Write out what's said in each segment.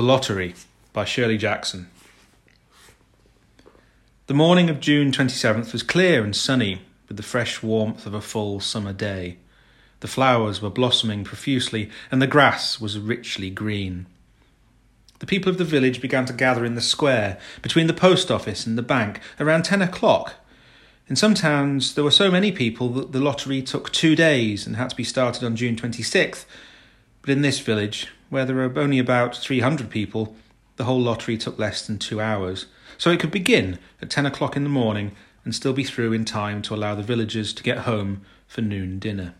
The Lottery by Shirley Jackson. The morning of June 27th was clear and sunny, with the fresh warmth of a full summer day. The flowers were blossoming profusely, and the grass was richly green. The people of the village began to gather in the square, between the post office and the bank, around ten o'clock. In some towns, there were so many people that the lottery took two days and had to be started on June 26th. But in this village, where there were only about 300 people, the whole lottery took less than two hours. So it could begin at 10 o'clock in the morning and still be through in time to allow the villagers to get home for noon dinner.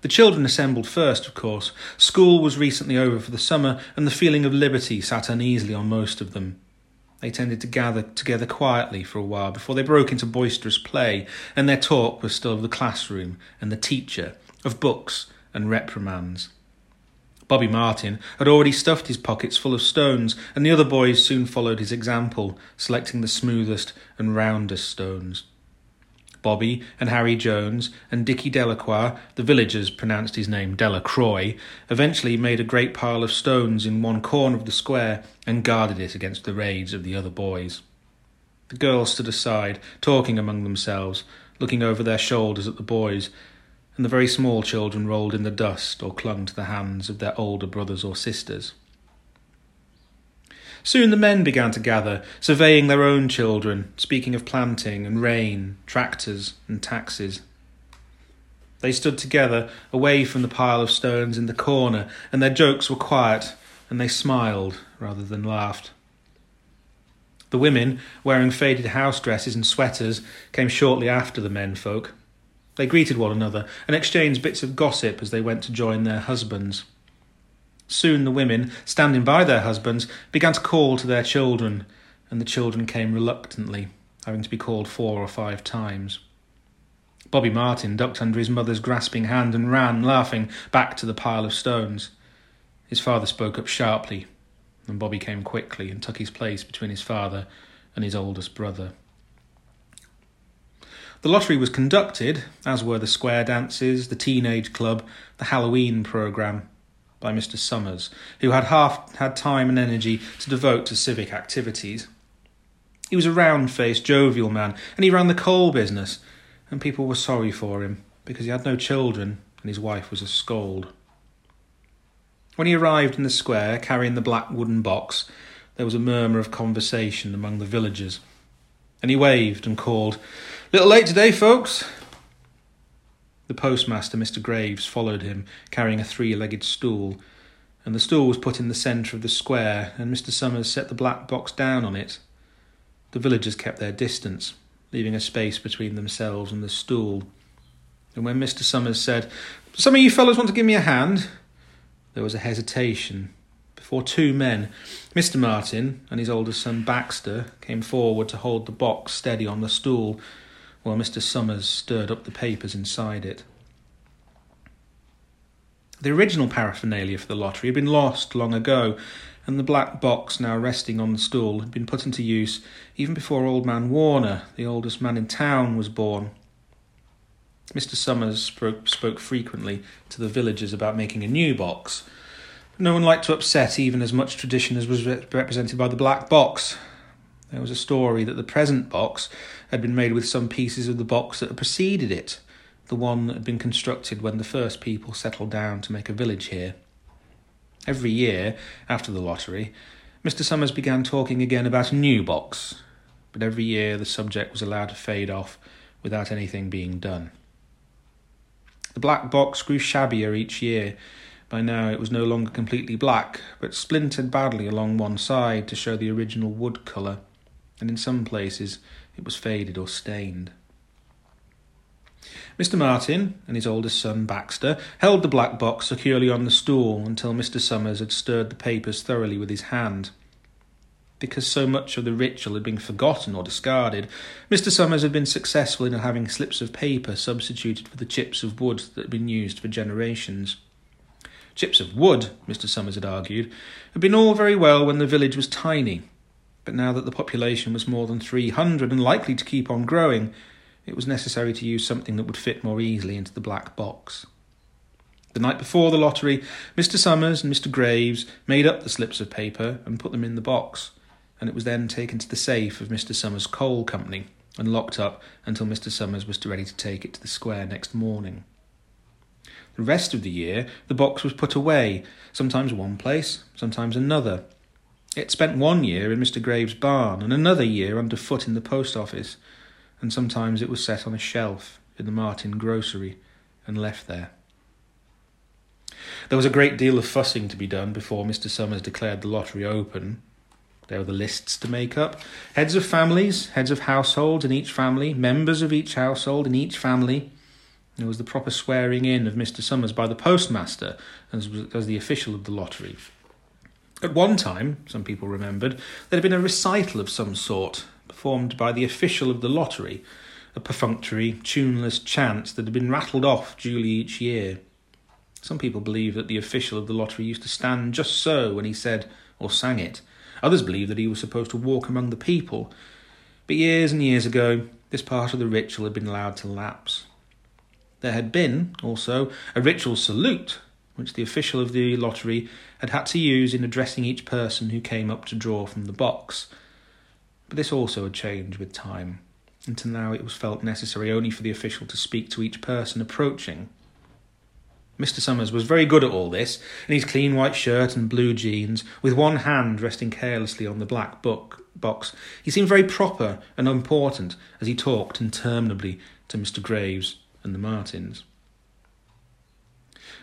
The children assembled first, of course. School was recently over for the summer, and the feeling of liberty sat uneasily on most of them. They tended to gather together quietly for a while before they broke into boisterous play, and their talk was still of the classroom and the teacher, of books and reprimands. Bobby Martin had already stuffed his pockets full of stones, and the other boys soon followed his example, selecting the smoothest and roundest stones. Bobby and Harry Jones and Dickie Delacroix, the villagers pronounced his name Dellacroy, eventually made a great pile of stones in one corner of the square and guarded it against the raids of the other boys. The girls stood aside, talking among themselves, looking over their shoulders at the boys, and the very small children rolled in the dust or clung to the hands of their older brothers or sisters. Soon the men began to gather, surveying their own children, speaking of planting and rain, tractors and taxes. They stood together, away from the pile of stones in the corner, and their jokes were quiet, and they smiled rather than laughed. The women, wearing faded house dresses and sweaters, came shortly after the men folk. They greeted one another and exchanged bits of gossip as they went to join their husbands. Soon the women, standing by their husbands, began to call to their children, and the children came reluctantly, having to be called four or five times. Bobby Martin ducked under his mother's grasping hand and ran, laughing, back to the pile of stones. His father spoke up sharply, and Bobby came quickly and took his place between his father and his oldest brother. The lottery was conducted, as were the square dances, the teenage club, the Halloween programme, by Mr. Summers, who had half had time and energy to devote to civic activities. He was a round faced, jovial man, and he ran the coal business, and people were sorry for him because he had no children and his wife was a scold. When he arrived in the square carrying the black wooden box, there was a murmur of conversation among the villagers, and he waved and called, Little late today, folks. The postmaster, Mr. Graves, followed him, carrying a three legged stool, and the stool was put in the centre of the square, and Mr. Summers set the black box down on it. The villagers kept their distance, leaving a space between themselves and the stool. And when Mr. Summers said, Some of you fellows want to give me a hand? There was a hesitation before two men, Mr. Martin and his older son Baxter, came forward to hold the box steady on the stool while Mr. Summers stirred up the papers inside it. The original paraphernalia for the lottery had been lost long ago, and the black box now resting on the stool had been put into use even before old man Warner, the oldest man in town, was born. Mr. Summers spoke, frequently to the villagers about making a new box. No one liked to upset even as much tradition as was re- represented by the black box, there was a story that the present box had been made with some pieces of the box that had preceded it, the one that had been constructed when the first people settled down to make a village here. Every year, after the lottery, Mr. Summers began talking again about a new box, but every year the subject was allowed to fade off without anything being done. The black box grew shabbier each year. By now it was no longer completely black, but splintered badly along one side to show the original wood colour and in some places it was faded or stained. Mr. Martin and his oldest son Baxter held the black box securely on the stool until Mr. Summers had stirred the papers thoroughly with his hand. Because so much of the ritual had been forgotten or discarded, Mr. Summers had been successful in having slips of paper substituted for the chips of wood that had been used for generations. Chips of wood, Mr. Summers had argued, had been all very well when the village was tiny, but now that the population was more than 300 and likely to keep on growing, it was necessary to use something that would fit more easily into the black box. The night before the lottery, Mr. Summers and Mr. Graves made up the slips of paper and put them in the box, and it was then taken to the safe of Mr. Summers' coal company and locked up until Mr. Summers was ready to take it to the square next morning. The rest of the year, the box was put away, sometimes one place, sometimes another. It spent one year in Mr. Graves' barn and another year underfoot in the post office, and sometimes it was set on a shelf in the Martin grocery and left there. There was a great deal of fussing to be done before Mr. Summers declared the lottery open. There were the lists to make up heads of families, heads of households in each family, members of each household in each family. There was the proper swearing in of Mr. Summers by the postmaster as, as the official of the lottery. At one time, some people remembered, there had been a recital of some sort performed by the official of the lottery, a perfunctory, tuneless chant that had been rattled off duly each year. Some people believe that the official of the lottery used to stand just so when he said or sang it. Others believe that he was supposed to walk among the people. But years and years ago, this part of the ritual had been allowed to lapse. There had been, also, a ritual salute, which the official of the lottery had had to use in addressing each person who came up to draw from the box. But this also had changed with time, until now it was felt necessary only for the official to speak to each person approaching Mr. Summers was very good at all this, in his clean white shirt and blue jeans, with one hand resting carelessly on the black book box. He seemed very proper and important as he talked interminably to Mr. Graves and the Martins.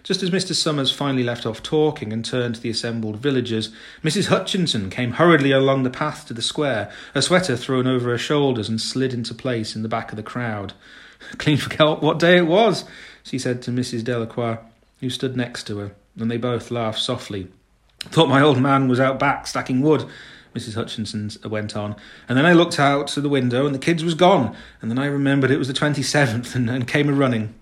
Just as Mr. Summers finally left off talking and turned to the assembled villagers, Mrs. Hutchinson came hurriedly along the path to the square, her sweater thrown over her shoulders and slid into place in the back of the crowd. Clean forgot what day it was, she said to Mrs. Delacroix who stood next to her, and they both laughed softly. Thought my old man was out back stacking wood, Mrs. Hutchinson went on. And then I looked out to the window, and the kids was gone. And then I remembered it was the 27th, and, and came a running.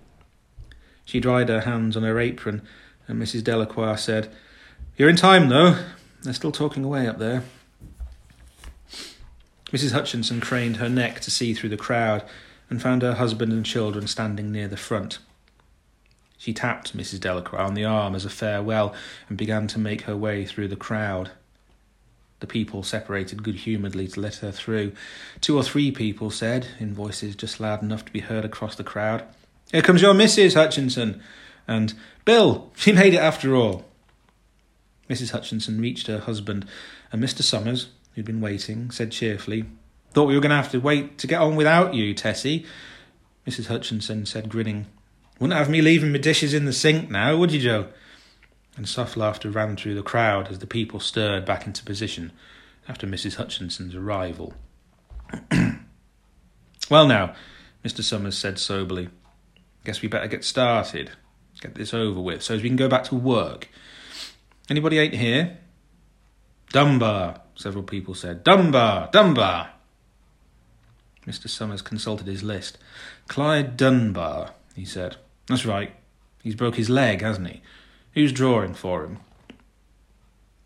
She dried her hands on her apron, and Mrs. Delacroix said, You're in time, though. They're still talking away up there. Mrs. Hutchinson craned her neck to see through the crowd, and found her husband and children standing near the front. She tapped Mrs. Delacroix on the arm as a farewell and began to make her way through the crowd. The people separated good humouredly to let her through. Two or three people said, in voices just loud enough to be heard across the crowd, Here comes your Mrs. Hutchinson, and Bill, she made it after all. Mrs. Hutchinson reached her husband, and Mr. Summers, who'd been waiting, said cheerfully, Thought we were going to have to wait to get on without you, Tessie. Mrs. Hutchinson said, grinning, wouldn't have me leaving my dishes in the sink now, would you, Joe? And soft laughter ran through the crowd as the people stirred back into position after Mrs. Hutchinson's arrival. well, now, Mr. Summers said soberly, guess we better get started. Get this over with so as we can go back to work. Anybody ain't here? Dunbar, several people said. Dunbar, Dunbar. Mr. Summers consulted his list. Clyde Dunbar, he said. That's right. He's broke his leg, hasn't he? Who's drawing for him?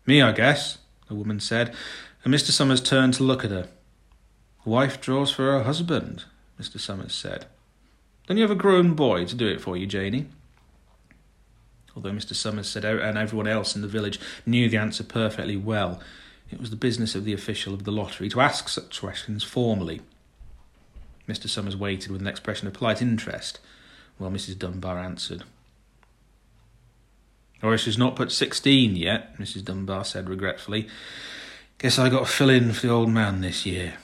Me, I guess, the woman said, and Mr. Summers turned to look at her. Wife draws for her husband, Mr. Summers said. Don't you have a grown boy to do it for you, Janie? Although Mr. Summers said and everyone else in the village knew the answer perfectly well, it was the business of the official of the lottery to ask such questions formally. Mr. Summers waited with an expression of polite interest while Mrs. Dunbar answered. Horace has not put sixteen yet, Mrs. Dunbar said regretfully. Guess I got to fill in for the old man this year.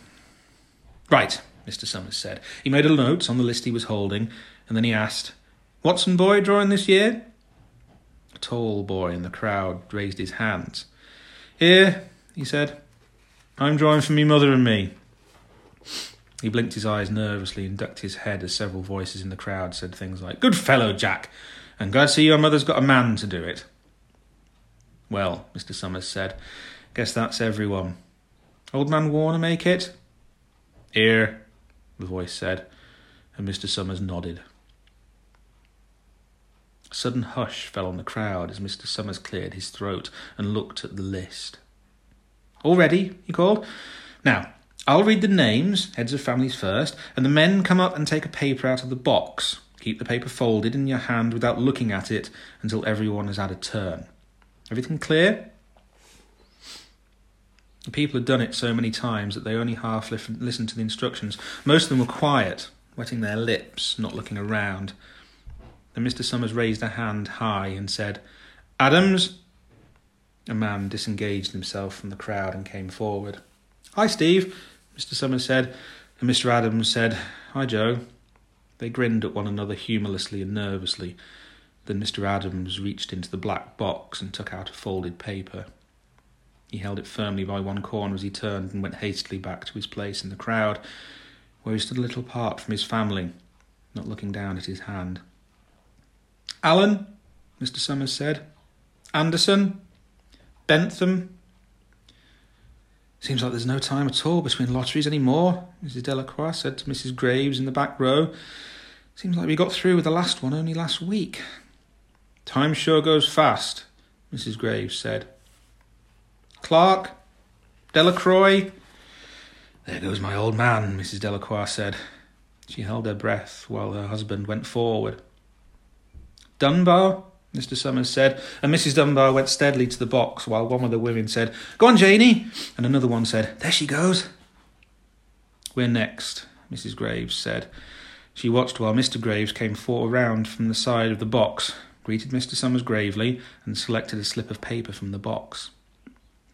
Right, Mr. Summers said. He made a note on the list he was holding, and then he asked, Watson boy drawing this year? A tall boy in the crowd raised his hands. Here, he said. I'm drawing for me mother and me. He blinked his eyes nervously and ducked his head as several voices in the crowd said things like, Good fellow, Jack, and glad to see your mother's got a man to do it. Well, Mr. Summers said, guess that's everyone. Old man Warner make it? Here, the voice said, and Mr. Summers nodded. A sudden hush fell on the crowd as Mr. Summers cleared his throat and looked at the list. All ready? he called. Now, I'll read the names, heads of families first, and the men come up and take a paper out of the box. Keep the paper folded in your hand without looking at it until everyone has had a turn. Everything clear? The people had done it so many times that they only half listened to the instructions. Most of them were quiet, wetting their lips, not looking around. Then Mr. Summers raised a hand high and said, Adams? A man disengaged himself from the crowd and came forward. Hi, Steve, Mr. Summers said, and Mr. Adams said, Hi, Joe. They grinned at one another humorlessly and nervously. Then Mr. Adams reached into the black box and took out a folded paper. He held it firmly by one corner as he turned and went hastily back to his place in the crowd, where he stood a little apart from his family, not looking down at his hand. Allen, Mr. Summers said. Anderson? Bentham? Seems like there's no time at all between lotteries any more, Mrs. Delacroix said to Mrs. Graves in the back row. Seems like we got through with the last one only last week. Time sure goes fast, Mrs. Graves said. Clark? Delacroix? There goes my old man, Mrs. Delacroix said. She held her breath while her husband went forward. Dunbar? Mr. Summers said, and Mrs. Dunbar went steadily to the box while one of the women said, Go on, Janie, and another one said, There she goes. We're next, Mrs. Graves said. She watched while Mr. Graves came four round from the side of the box, greeted Mr. Summers gravely, and selected a slip of paper from the box.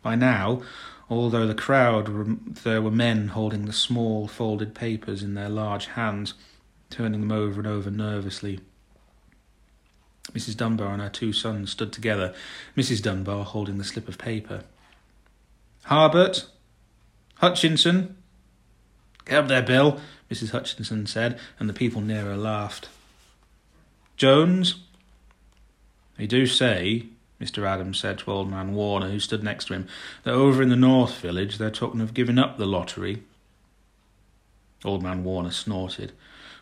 By now, although the crowd there were men holding the small folded papers in their large hands, turning them over and over nervously. Mrs. Dunbar and her two sons stood together, Mrs. Dunbar holding the slip of paper. Harburt? Hutchinson? Get up there, Bill, Mrs. Hutchinson said, and the people near her laughed. Jones? They do say, Mr. Adams said to old man Warner, who stood next to him, that over in the North Village they're talking of giving up the lottery. Old man Warner snorted.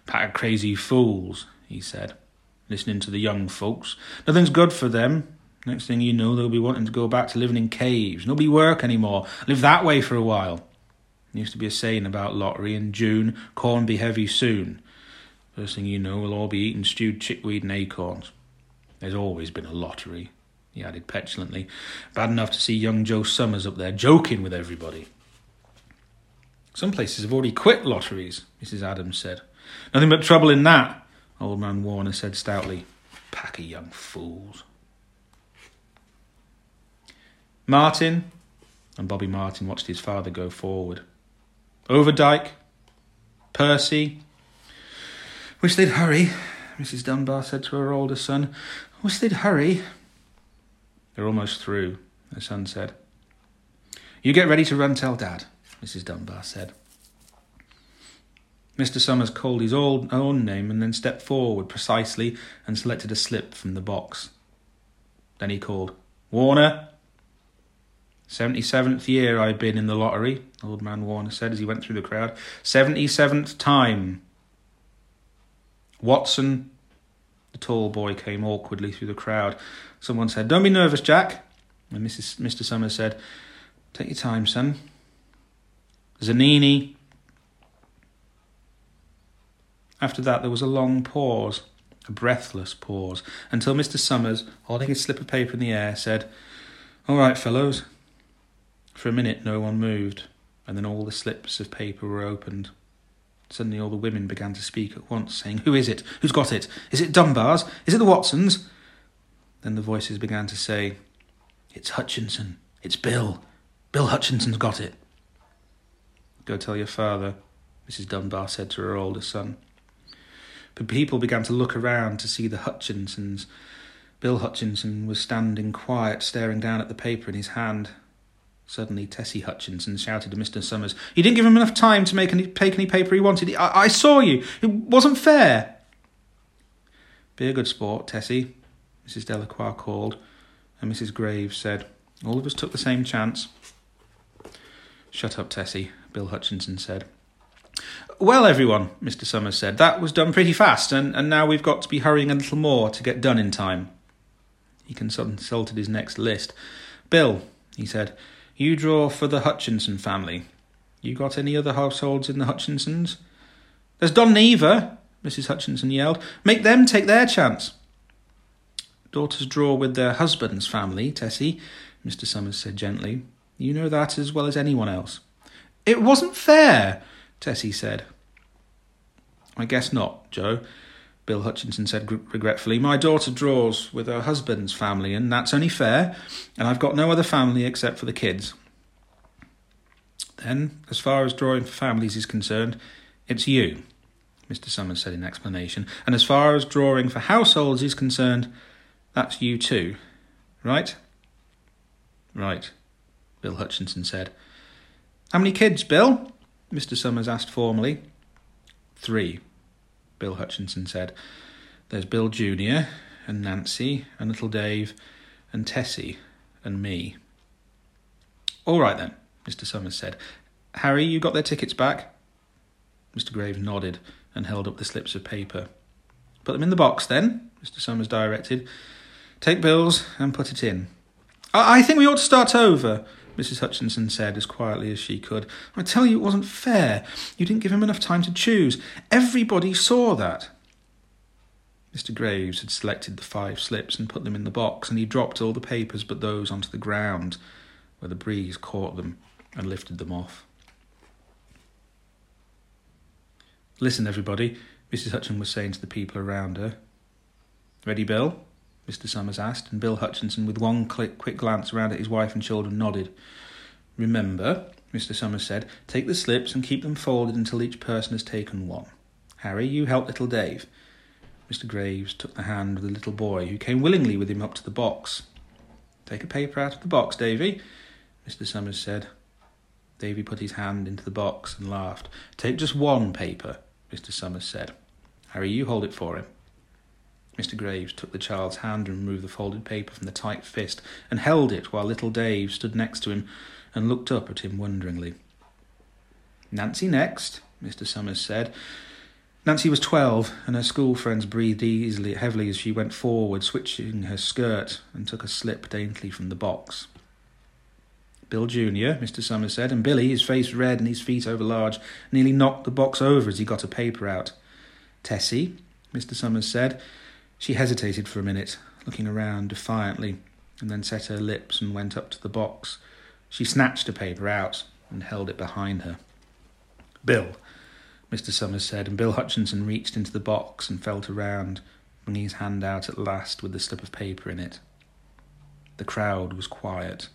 Pack of crazy fools, he said listening to the young folks. Nothing's good for them. Next thing you know, they'll be wanting to go back to living in caves. Nobody work anymore. Live that way for a while. There used to be a saying about lottery in June, corn be heavy soon. First thing you know, we'll all be eating stewed chickweed and acorns. There's always been a lottery, he added petulantly. Bad enough to see young Joe Summers up there joking with everybody. Some places have already quit lotteries, Mrs. Adams said. Nothing but trouble in that. Old man Warner said stoutly. Pack of young fools. Martin, and Bobby Martin watched his father go forward. Overdyke, Percy. Wish they'd hurry, Mrs. Dunbar said to her older son. Wish they'd hurry. They're almost through, her son said. You get ready to run tell Dad, Mrs. Dunbar said. Mr. Summers called his own name and then stepped forward precisely and selected a slip from the box. Then he called, Warner. Seventy seventh year I've been in the lottery, old man Warner said as he went through the crowd. Seventy seventh time. Watson. The tall boy came awkwardly through the crowd. Someone said, Don't be nervous, Jack. And Mrs. Mr. Summers said, Take your time, son. Zanini. After that, there was a long pause, a breathless pause, until Mr. Summers, holding his slip of paper in the air, said, All right, fellows. For a minute, no one moved, and then all the slips of paper were opened. Suddenly, all the women began to speak at once, saying, Who is it? Who's got it? Is it Dunbar's? Is it the Watsons? Then the voices began to say, It's Hutchinson. It's Bill. Bill Hutchinson's got it. Go tell your father, Mrs. Dunbar said to her older son. But people began to look around to see the Hutchinsons. Bill Hutchinson was standing quiet, staring down at the paper in his hand. Suddenly, Tessie Hutchinson shouted to Mr. Summers, You didn't give him enough time to make any, take any paper he wanted. I, I saw you. It wasn't fair. Be a good sport, Tessie, Mrs. Delacroix called, and Mrs. Graves said, All of us took the same chance. Shut up, Tessie, Bill Hutchinson said. Well, everyone, Mr. Summers said, that was done pretty fast, and, and now we've got to be hurrying a little more to get done in time. He consulted his next list. Bill, he said, you draw for the Hutchinson family. You got any other households in the Hutchinsons? There's Don and Eva, Mrs. Hutchinson yelled. Make them take their chance. Daughters draw with their husband's family, Tessie, Mr. Summers said gently. You know that as well as anyone else. It wasn't fair, Tessie said. I guess not, Joe, Bill Hutchinson said regretfully. My daughter draws with her husband's family, and that's only fair, and I've got no other family except for the kids. Then, as far as drawing for families is concerned, it's you, Mr. Summers said in explanation. And as far as drawing for households is concerned, that's you too, right? Right, Bill Hutchinson said. How many kids, Bill? Mr. Summers asked formally. Three, Bill Hutchinson said. There's Bill Jr., and Nancy, and little Dave, and Tessie, and me. All right then, Mr. Summers said. Harry, you got their tickets back? Mr. Graves nodded and held up the slips of paper. Put them in the box, then, Mr. Summers directed. Take Bill's and put it in. I, I think we ought to start over, Mrs. Hutchinson said as quietly as she could. I tell you, it wasn't fair. You didn't give him enough time to choose. Everybody saw that. Mr. Graves had selected the five slips and put them in the box, and he dropped all the papers but those onto the ground, where the breeze caught them and lifted them off. Listen, everybody, Mrs. Hutchinson was saying to the people around her. Ready, Bill? Mr. Summers asked, and Bill Hutchinson, with one quick, quick glance around at his wife and children, nodded. Remember, Mr. Summers said, take the slips and keep them folded until each person has taken one. Harry, you help little Dave. Mr. Graves took the hand of the little boy, who came willingly with him up to the box. Take a paper out of the box, Davy, Mr. Summers said. Davy put his hand into the box and laughed. Take just one paper, Mr. Summers said. Harry, you hold it for him. Mr. Graves took the child's hand and removed the folded paper from the tight fist and held it while little Dave stood next to him and looked up at him wonderingly. Nancy next, Mr. Summers said. Nancy was twelve, and her school friends breathed easily, heavily as she went forward, switching her skirt, and took a slip daintily from the box. Bill Jr., Mr. Summers said, and Billy, his face red and his feet over large, nearly knocked the box over as he got a paper out. Tessie, Mr. Summers said. She hesitated for a minute, looking around defiantly, and then set her lips and went up to the box. She snatched a paper out and held it behind her. Bill, Mr. Summers said, and Bill Hutchinson reached into the box and felt around, bringing his hand out at last with the slip of paper in it. The crowd was quiet.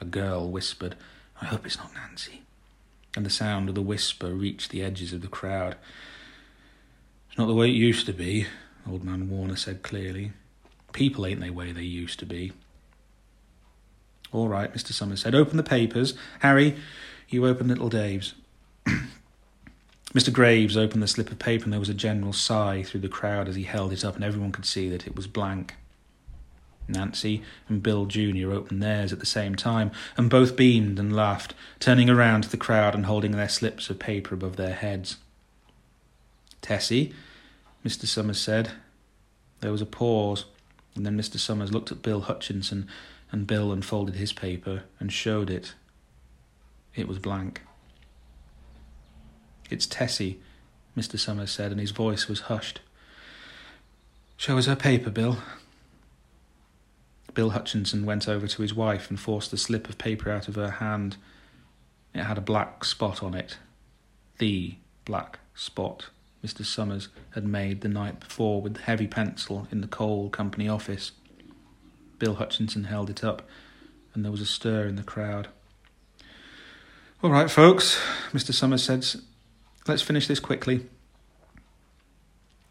A girl whispered, I hope it's not Nancy. And the sound of the whisper reached the edges of the crowd. It's not the way it used to be, old man Warner said clearly. People ain't the way they used to be. All right, Mr. Summers said. Open the papers. Harry, you open little Dave's. Mr. Graves opened the slip of paper and there was a general sigh through the crowd as he held it up and everyone could see that it was blank. Nancy and Bill Jr. opened theirs at the same time, and both beamed and laughed, turning around to the crowd and holding their slips of paper above their heads. Tessie, Mr. Summers said. There was a pause, and then Mr. Summers looked at Bill Hutchinson, and Bill unfolded his paper and showed it. It was blank. It's Tessie, Mr. Summers said, and his voice was hushed. Show us her paper, Bill. Bill Hutchinson went over to his wife and forced the slip of paper out of her hand. It had a black spot on it. The black spot Mr. Summers had made the night before with heavy pencil in the coal company office. Bill Hutchinson held it up, and there was a stir in the crowd. All right, folks, Mr. Summers said, let's finish this quickly.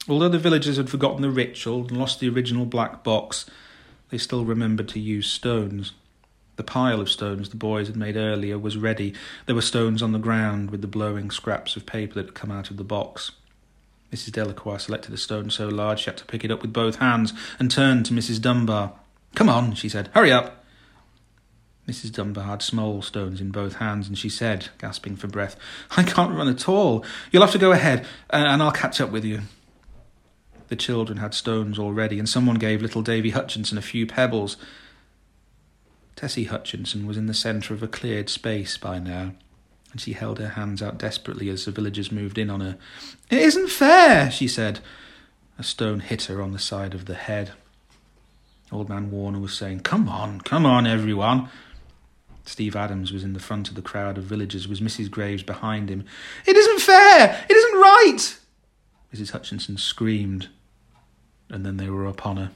Although the villagers had forgotten the ritual and lost the original black box, they still remembered to use stones. The pile of stones the boys had made earlier was ready. There were stones on the ground with the blowing scraps of paper that had come out of the box. Mrs. Delacroix selected a stone so large she had to pick it up with both hands and turned to Mrs. Dunbar. Come on, she said. Hurry up. Mrs. Dunbar had small stones in both hands, and she said, gasping for breath, I can't run at all. You'll have to go ahead, uh, and I'll catch up with you. The children had stones already, and someone gave little Davy Hutchinson a few pebbles. Tessie Hutchinson was in the centre of a cleared space by now, and she held her hands out desperately as the villagers moved in on her. It isn't fair, she said. A stone hit her on the side of the head. Old man Warner was saying, Come on, come on, everyone. Steve Adams was in the front of the crowd of villagers, with Mrs. Graves behind him. It isn't fair! It isn't right! Mrs. Hutchinson screamed, and then they were upon her.